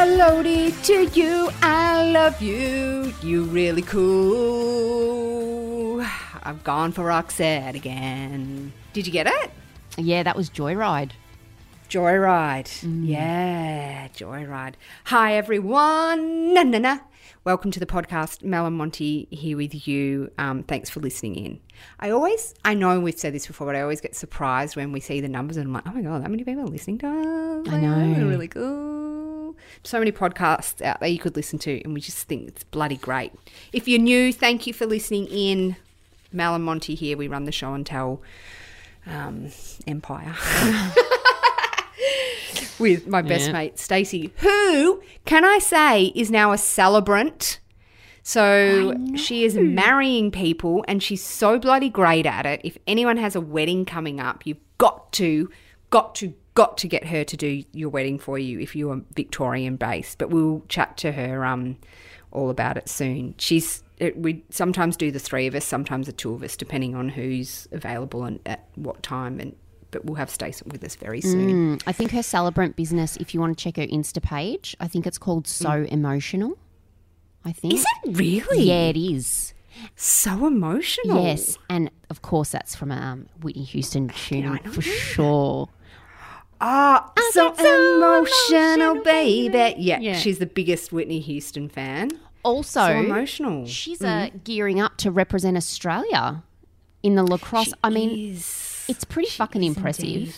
Hello D to you, I love you, you really cool. I've gone for Roxette again. Did you get it? Yeah, that was Joyride. Joyride. Yeah, Joyride. Hi, everyone. Na, na, na. Welcome to the podcast. Mel and Monty here with you. Um, thanks for listening in. I always, I know we've said this before, but I always get surprised when we see the numbers and I'm like, oh my God, that many people are listening to us. I know. Really cool. So many podcasts out there you could listen to, and we just think it's bloody great. If you're new, thank you for listening in. Mel and Monty here. We run the show and tell um, Empire. with my best Yeah. mate Stacey, who can I say is now a celebrant. So she is marrying people and she's so bloody great at it. If anyone has a wedding coming up, you've got to, got to, got to get her to do your wedding for you if you are Victorian based. But we'll chat to her um, all about it soon. She's it, we sometimes do the three of us, sometimes the two of us, depending on who's available and at what time. And but we'll have Stacey with us very soon. Mm, I think her celebrant business, if you want to check her Insta page, I think it's called So Emotional. I think. Is it really? Yeah, it is. So emotional. Yes, and of course that's from a um, Whitney Houston tune for sure. Ah, so, so emotional, emotional, baby. baby. Yeah, Yeah. she's the biggest Whitney Houston fan. Also, So emotional. she's uh, gearing up to represent Australia in the lacrosse. I mean, Is- it's pretty fucking impressive. indeed.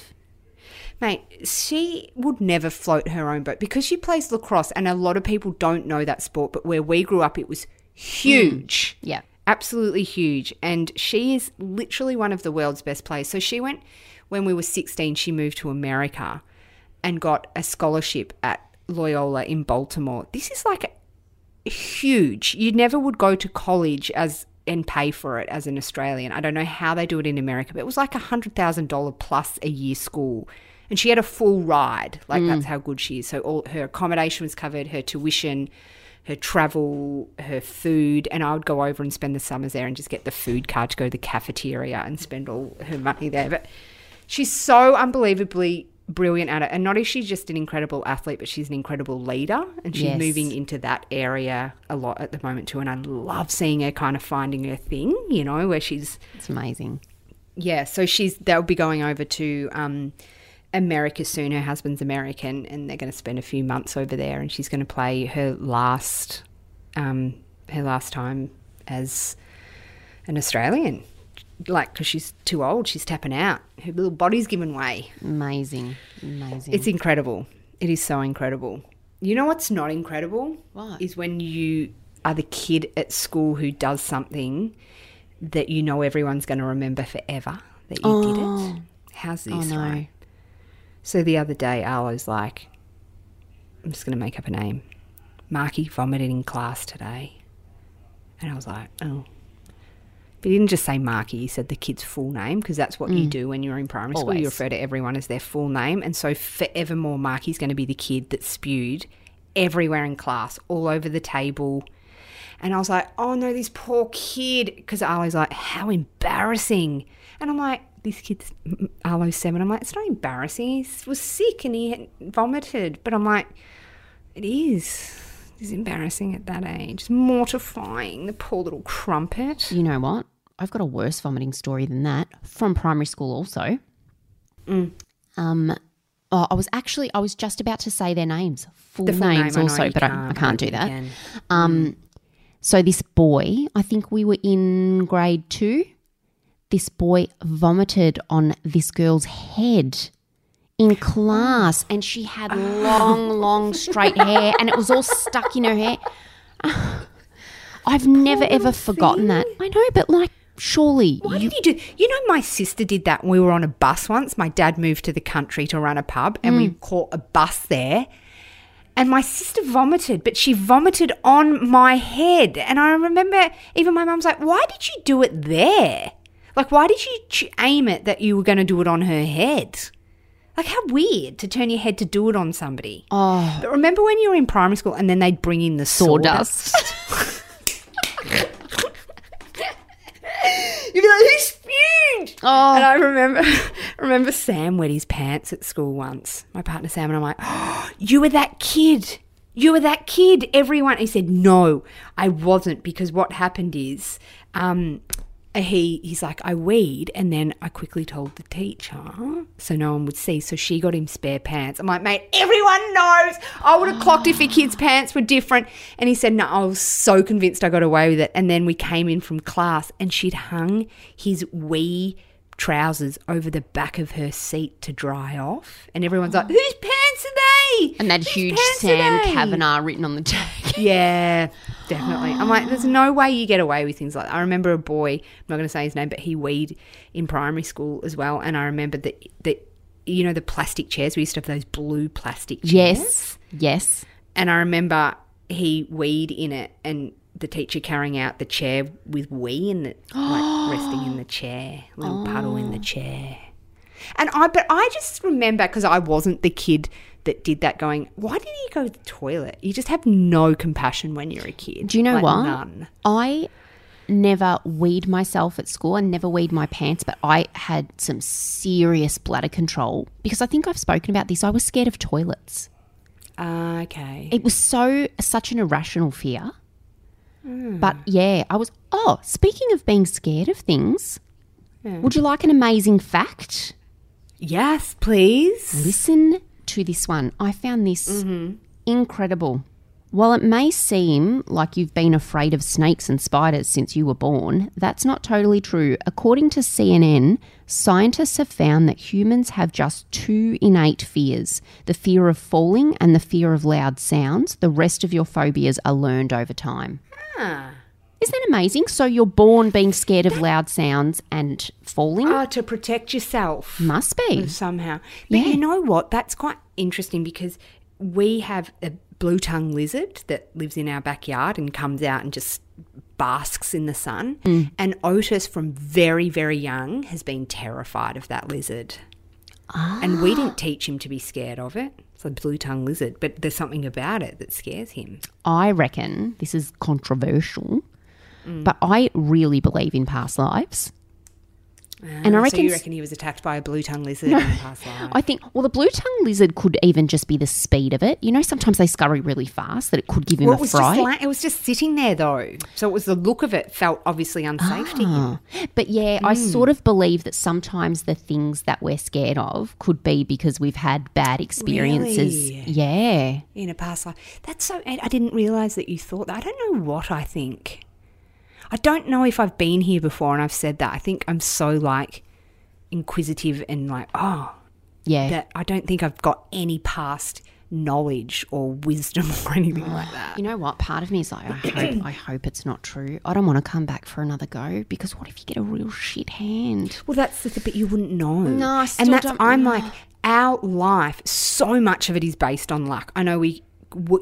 Mate, she would never float her own boat because she plays lacrosse, and a lot of people don't know that sport. But where we grew up, it was huge. Yeah. absolutely huge. And she is literally one of the world's best players. So she went, when we were 16, she moved to America and got a scholarship at Loyola in Baltimore. This is like huge. You never would go to college as and pay for it as an Australian. I don't know how they do it in America, but it was like a hundred thousand dollar plus a year school. And she had a full ride. Like that's how good she is. So all her accommodation was covered, her tuition, her travel, her food, and I would go over and spend the summers there and just get the food card to go to the cafeteria and spend all her money there. But she's so unbelievably brilliant at it. And not is she just an incredible athlete, but she's an incredible leader. And she's Yes. moving into that area a lot at the moment too. And I love seeing her kind of finding her thing, you know, where she's It's amazing. yeah, so she's they'll be going over to um, America soon. Her husband's American, and they're going to spend a few months over there. And she's going to play her last um, her last time as an Australian, like because she's too old. She's tapping out. Her little body's giving way. Amazing. Amazing. It's incredible. It is so incredible. You know what's not incredible? What? Is when you are the kid at school who does something that you know everyone's going to remember forever that you did it. Oh. How's oh, this? oh, no. right? So the other day, Arlo's like, I'm just going to make up a name. Marky vomited in class today. And I was like, oh. But he didn't just say Marky, he said the kid's full name because that's what you mm. do when you're in primary school. You refer to everyone as their full name. And so forevermore, Marky's going to be the kid that spewed everywhere in class, all over the table. And I was like, oh no, this poor kid. Because Arlo's like, how embarrassing. And I'm like, this kid's Arlo's seven. I'm like, it's not embarrassing. He was sick and he vomited. But I'm like, it is. It's embarrassing at that age. It's mortifying. The poor little crumpet. You know what? I've got a worse vomiting story than that from primary school also. Mm. Um, oh, I was actually I was just about to say their names, full, The full names name, also, you but I, I can't, do that. Um, so this boy, I think we were in grade two. This boy vomited on this girl's head in class, and she had long, long straight hair, and it was all stuck in her hair. I've never ever forgotten that. I know, but like, surely Why you did you do? You know, my sister did that. when We were on a bus once. My dad moved to the country to run a pub, and we hmm. caught a bus there. And my sister vomited, but she vomited on my head. And I remember even my mum's like, "Why did you do it there? Like, why did you aim it that you were going to do it on her head? Like, how weird to turn your head to do it on somebody." Oh, But remember when you were in primary school and then they'd bring in the sawdust? sawdust. You'd be like, who spewed? Oh. And I remember remember Sam wet his pants at school once. My partner Sam and I'm like, oh, you were that kid You were that kid. Everyone. He said, No, I wasn't because what happened is, um, he he's like I weed and then I quickly told the teacher so no one would see. So she got him spare pants. I'm like mate everyone knows. I would have clocked if your kid's pants were different. And he said no I was so convinced I got away with it. And then we came in from class and she'd hung his wee trousers over the back of her seat to dry off. And everyone's like oh. whose pants they And that huge Sam they?" Kavanagh written on the tag. Yeah, definitely. I'm like, there's no way you get away with things like that. I remember a boy, I'm not going to say his name, but he weed in primary school as well. And I remember that, that you know, the plastic chairs, we used to have those blue plastic chairs. yes. Yes. And I remember he weed in it and the teacher carrying out the chair with wee in it, like resting in the chair, little puddle in the oh. chair. And I, but I just remember because I wasn't the kid that did that. Going, why did he go to the toilet? You just have no compassion when you're a kid. Do you know Like, what? None. I never weed myself at school. I never weed my pants, but I had some serious bladder control because I think I've spoken about this. I was scared of toilets. Ah, okay. It was so such an irrational fear. But yeah, I was. Oh, speaking of being scared of things, would you like an amazing fact? yes, please. Listen to this one. I found this incredible. While it may seem like you've been afraid of snakes and spiders since you were born, that's not totally true. According to CNN, scientists have found that humans have just two innate fears the fear of falling and the fear of loud sounds. The rest of your phobias are learned over time. Ah. Isn't that amazing? So you're born being scared of loud sounds and falling? Ah, to protect yourself. Must be. somehow. But Yeah. you know what? That's quite interesting because we have a blue tongue lizard that lives in our backyard and comes out and just basks in the sun. Mm. And Otis, from very, very young, has been terrified of that lizard. Ah. And we Ah. didn't teach him to be scared of it. It's a blue tongue lizard, but there's something about it that scares him. I reckon this is controversial, but I really believe in past lives. And I Ah, so reckon you reckon he was attacked by a blue tongue lizard in past life? I think, well, the blue tongue lizard could even just be the speed of it. You know, sometimes they scurry really fast that it could give him Well, a it was fright. just like, it was just sitting there though, so it was the look of it felt obviously unsafe to him. Ah. But yeah, I sort of believe that sometimes the things that we're scared of could be because we've had bad experiences. Really? Yeah. in a past life. That's so. I didn't realize that you thought that. I don't know what I think. I don't know if I've been here before and I've said that. I think I'm so like inquisitive and like, oh, Yeah. that I don't think I've got any past knowledge or wisdom or anything like that. You know what? Part of me is like, I hope, I hope it's not true. I don't want to come back for another go because what if you get a real shit hand? Well, that's the thing, but you wouldn't know. No, I still and that's don't- I'm like our life. So much of it is based on luck. I know we,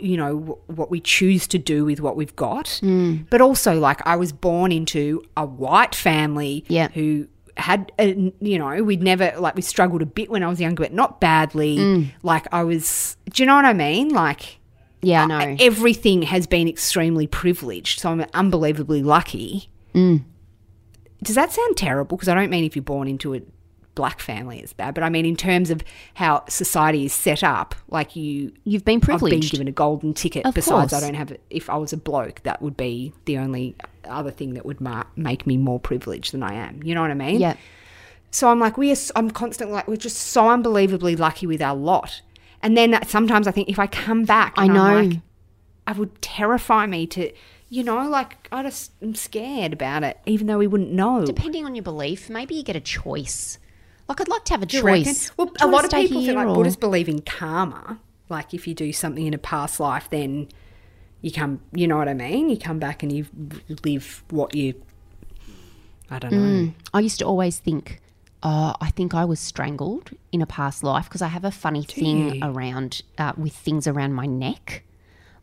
you know, what we choose to do with what we've got, Hmm. but also like I was born into a white family, Yeah. who had a, you know we'd never like we struggled a bit when I was younger, but not badly. Hmm. Like I was, do you know what I mean? Like Yeah, I know. everything has been extremely privileged, so I'm unbelievably lucky. Mm. Does that sound terrible? Because I don't mean if you're born into a black family, is bad. But I mean in terms of how society is set up, like you, You've been I've been given a golden ticket. Of Besides, course. I don't have. it. If I was a bloke, that would be the only other thing that would ma- make me more privileged than I am. You know what I mean? yeah. So I'm like, we are. I'm constantly like, we're just so unbelievably lucky with our lot. And then sometimes I think if I come back, I know. I'm like, I would terrify me to, you know, like I just am scared about it, even though we wouldn't know. Depending on your belief, maybe you get a choice. Like, I'd like to have a Do choice. Well, Do a lot of people feel like or- Buddhists believe in karma. Like if you do something in a past life, then you come. You know what I mean? You come back and you live what you. I don't know. I used to always think, oh, I think I was strangled in a past life because I have a funny thing you? around uh, with things around my neck.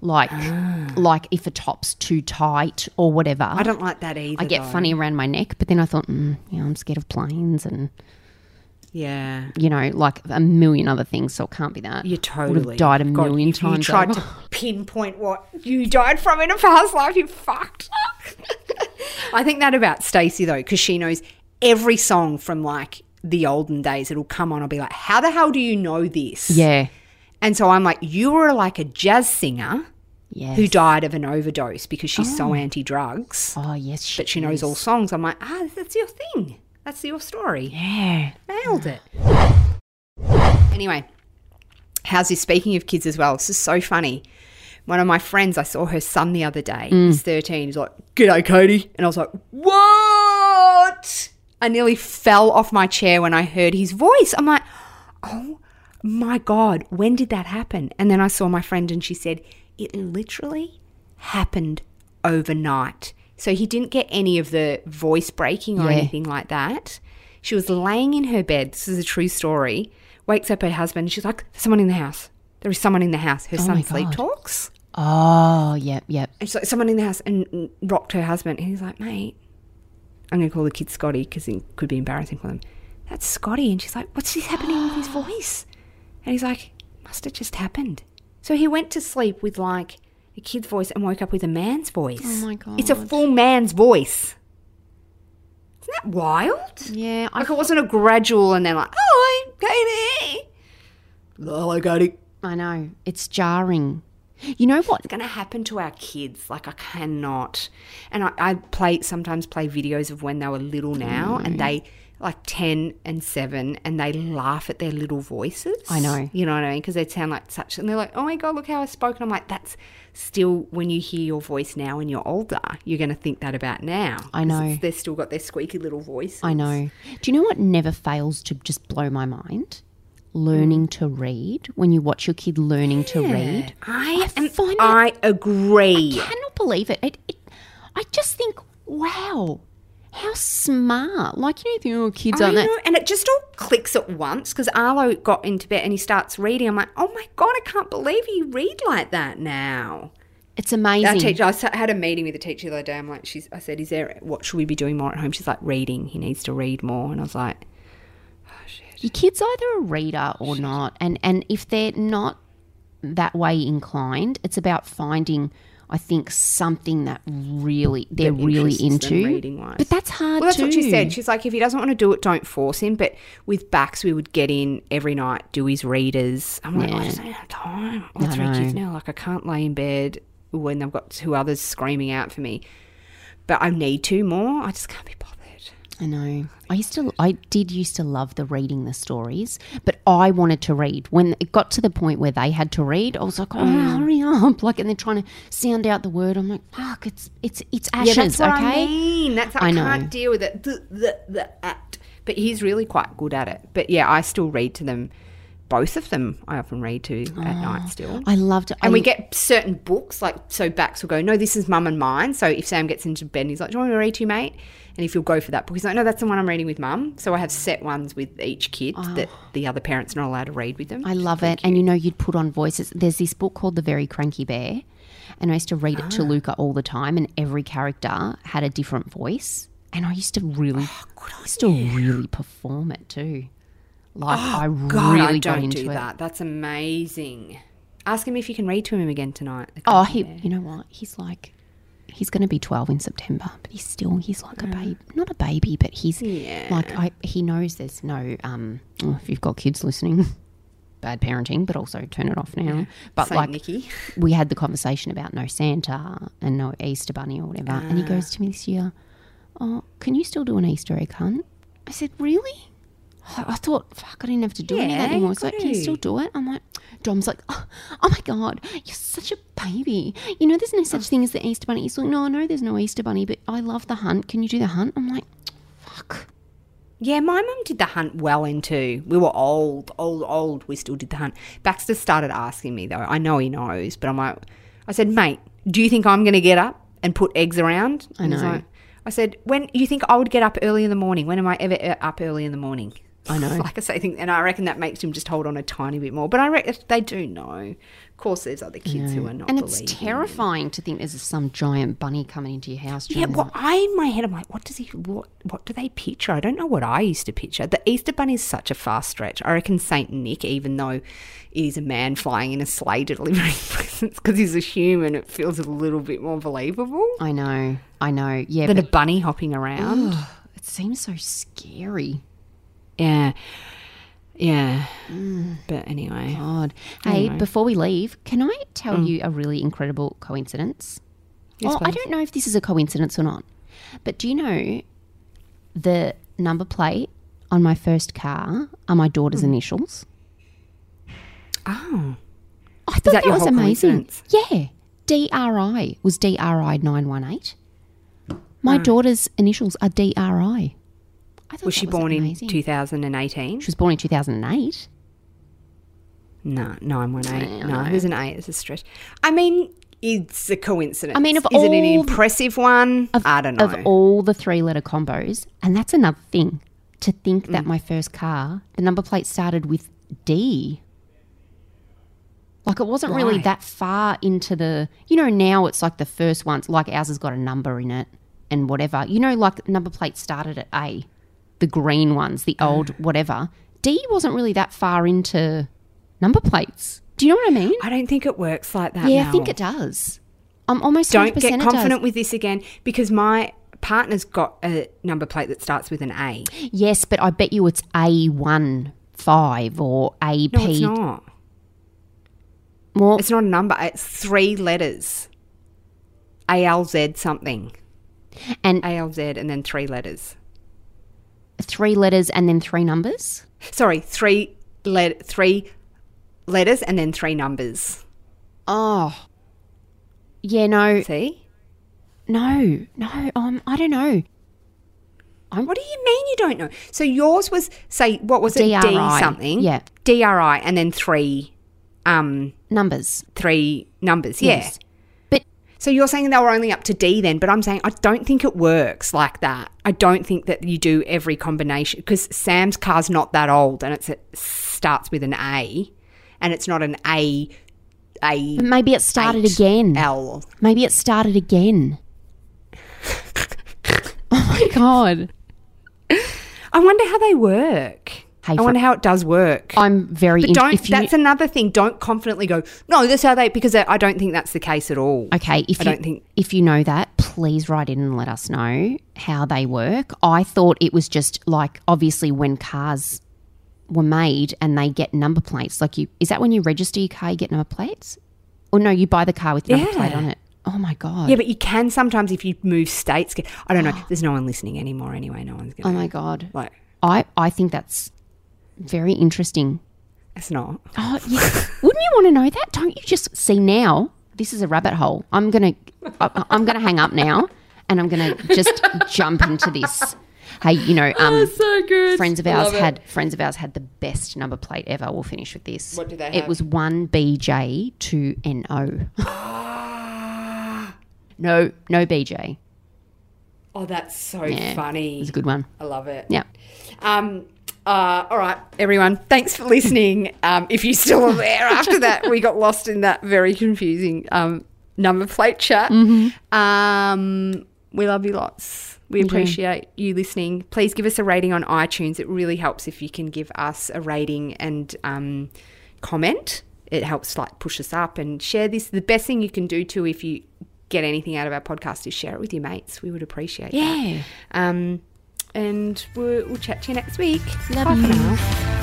Like, Ah. like if a top's too tight or whatever. I don't like that either. I get though. funny around my neck, but then I thought, mm, yeah, I'm scared of planes and Yeah. you know, like a million other things. So it can't be that. You totally Would have died a God, million times. You tried over. to pinpoint what you died from in a past life. You fucked. I think that about Stacey though, because she knows every song from like the olden days. It'll come on. I'll be like, "How the hell do you know this?" yeah, And so I'm like, you were like a jazz singer Yes. who died of an overdose because she's so anti drugs, Oh, yes. She but she knows all songs. I'm like, ah, that's your thing. That's your story. Yeah. Nailed it. Anyway, how's this? Speaking of kids as well, this is so funny. One of my friends, I saw her son the other day. Mm. He's 13. He's like, G'day, Katie. And I was like, What? I nearly fell off my chair when I heard his voice. I'm like, Oh my God, when did that happen? And then I saw my friend and she said, It literally happened overnight. So he didn't get any of the voice breaking or Yeah. anything like that. She was laying in her bed. This is a true story. Wakes up her husband. She's like, There's someone in the house. There is someone in the house. Her Oh son sleep talks. Oh, yep, yep. And she's like, Someone in the house. And rocked her husband. And he's like, Mate, I'm going to call the kid Scotty because it could be embarrassing for them. That's Scotty. And she's like, What's this happening with his voice? And he's like, Must have just happened. So he went to sleep with like a kid's voice and woke up with a man's voice. Oh my god! It's a full man's voice. Isn't that wild? Yeah, I, Like it wasn't a gradual and then like, oh, Katie. Hello, Katie. I know. It's jarring. You know what's going to happen to our kids. Like I cannot. And I, I play sometimes play videos of when they were little now, and mm. they like ten and seven, and they laugh at their little voices. I know. You know what I mean? Because they sound like such, and they're like, oh my god, look how I spoke. And I'm like, that's still when you hear your voice now and you're older, you're going to think that about now. I know. They've still got their squeaky little voice. I know. Do you know what never fails to just blow my mind? Learning mm. to read. When you watch your kid learning to read, I, am, find I agree. I cannot believe it. It, it. I just think, wow, how smart. Like you know, the oh, kids I aren't that. and it just all clicks at once because Arlo got into bed and he starts reading. I'm like, oh my god, I can't believe you read like that now. It's amazing. Our teacher, I had a meeting with the teacher the other day. I'm like, she's, I said, is there what should we be doing more at home? She's like, reading. He needs to read more. And I was like, oh, Your kid's either a reader or not, and and if they're not that way inclined, it's about finding. I think something that really they're That really into. But that's hard well, that's too. what she said. She's like, if he doesn't want to do it, don't force him. But with Bax, we would get in every night, do his readers. I'm like, I just don't have time. I've three kids now. Like, I can't lay in bed when I've got two others screaming out for me. But I need to more. I just can't be bothered. I know. I used to. I did used to love the reading the stories, but I wanted to read. When it got to the point where they had to read, I was like, "Oh, Mm. hurry up!" Like, and they're trying to sound out the word. I'm like, "Fuck! It's it's it's ashes." Yeah, that's what okay. I mean. That's I, I can't deal with it. The, the, the act. But he's really quite good at it. But yeah, I still read to them. Both of them, I often read to at night still. I loved it. And I, we get certain books, like, so Bax will go, no, this is mum and mine. So if Sam gets into bed and he's like, do you want me to read to you, mate? And if you'll go for that book, he's like, no, that's the one I'm reading with mum. So I have set ones with each kid that the other parent's are not allowed to read with them. I love it. And you know, you'd put on voices. There's this book called The Very Cranky Bear, and I used to read it Ah. to Luca all the time, and every character had a different voice. And I used to really, Oh, I used to really perform it too. Like I God, really I don't into do it. that. That's amazing. Ask him if you can read to him again tonight. Oh, he, bear. you know what? He's like, he's going to be 12 in September, but he's still, he's like a baby. Not a baby, but he's Yeah. like, I, he knows there's no, um, oh, if you've got kids listening, bad parenting, but also turn it off now. But Saint like, Nicky. we had the conversation about no Santa and no Easter Bunny or whatever. And he Ah. goes to me this year, Oh, can you still do an Easter egg hunt? I said, Really? I thought, fuck, I didn't have to do any of that anymore. It's like, can you still do it? I'm like, Dom's like, oh, oh my God, you're such a baby. You know, there's no such oh. thing as the Easter Bunny. He's like, no, no, there's no Easter Bunny, but I love the hunt. Can you do the hunt? I'm like, fuck. Yeah, my mum did the hunt well into. We were old, old, old. We still did the hunt. Baxter started asking me though. I know he knows, but I'm like, I said, mate, do you think I'm going to get up and put eggs around? I And know. like- I said, when you think I would get up early in the morning? When am I ever up early in the morning? I know. like I say, I think, and I reckon that makes him just hold on a tiny bit more. But I reckon they do know. Of course, there's other kids who are not. And it's believing. terrifying to think there's some giant bunny coming into your house. Yeah, during the well, I in my head, I'm like, what does he? What what do they picture? I don't know what I used to picture. The Easter Bunny is such a far stretch. I reckon Saint Nick, even though it is a man flying in a sleigh delivering presents, because he's a human, it feels a little bit more believable I know, I know. Yeah, than but a bunny hopping around. it seems so scary. Yeah, yeah. But anyway, God. Hey, before we leave, can I tell Mm. you a really incredible coincidence? Yes, well, I don't know if this is a coincidence or not, but do you know the number plate on my first car are my daughter's Mm. initials? oh, I thought that that, was amazing. Yeah. DRI was DRI 918. My daughter's initials are DRI. I was she that born in 2018? She was born in 2008. No, nine one eight. No, know. who's an eight? It's a stretch. I mean, it's a coincidence. I mean, of is it an all- impressive one? I don't know. Of all the three letter combos, and that's another thing to think Mm. that my first car, the number plate started with D. Like it wasn't really that far into the, you know, now it's like the first ones, like ours has got a number in it and whatever. You know, like number plate started at A, the green ones, the old Mm. whatever. D wasn't really that far into number plates. Do you know what I mean? I don't think it works like that. yeah, I think it does. I'm almost Don't 100% get confident with this again because my partner's got a number plate that starts with an A. Yes, but I bet you it's A one five or AP. No, it's not. Well, It's not a number. It's three letters. ALZ something. and ALZ and then three letters. Three letters and then three numbers. Sorry, three let three letters and then three numbers. Oh. Yeah, no, See? no, no. Um, I don't know. What do you mean you don't know? So yours was say what was it? D DRI, something. yeah. DRI and then three um Numbers. three numbers. Yes. So you're saying they were only up to D then, but I'm saying I don't think it works like that. I don't think that you do every combination because Sam's car's not that old and it's, it starts with an A and it's not an A A maybe it started eight again. L. Maybe it started again. oh my god. I wonder how they work. I wonder how it does work. I'm very. but don't. if you, that's another thing. Don't confidently go. No, that's how they. Because I don't think that's the case at all. Okay, if I you, don't think- if you know that, please write in and let us know how they work. I thought it was just like obviously when cars were made and they get number plates. Like you, is that when you register your car, you get number plates? Or no, you buy the car with number plate on it. Oh my god! Yeah, but you can sometimes if you move states. Get, I don't know. There's no one listening anymore anyway. No one's gonna. Oh my god! like I I think that's very interesting. it's not. Oh yeah, wouldn't you want to know that? Don't you just see now? This is a rabbit hole. I'm gonna I, I'm gonna hang up now, and I'm gonna just jump into this. Hey, you know, um, so good. friends of ours had friends of ours had the best number plate ever. We'll finish with this. What did they It was one BJ two NO. No, no BJ. Oh, that's so Yeah, funny. It's a good one. I love it. Yeah. Um. Uh, all right, everyone. Thanks for listening. Um, if you're still there after that, we got lost in that very confusing um, number plate chat. Um, we love you lots. We appreciate you listening. Please give us a rating on iTunes. It really helps if you can give us a rating and um, comment. It helps like push us up and share this. The best thing you can do too, if you get anything out of our podcast, is share it with your mates. We would appreciate that. Yeah. And we'll, we'll chat to you next week. Love Bye you.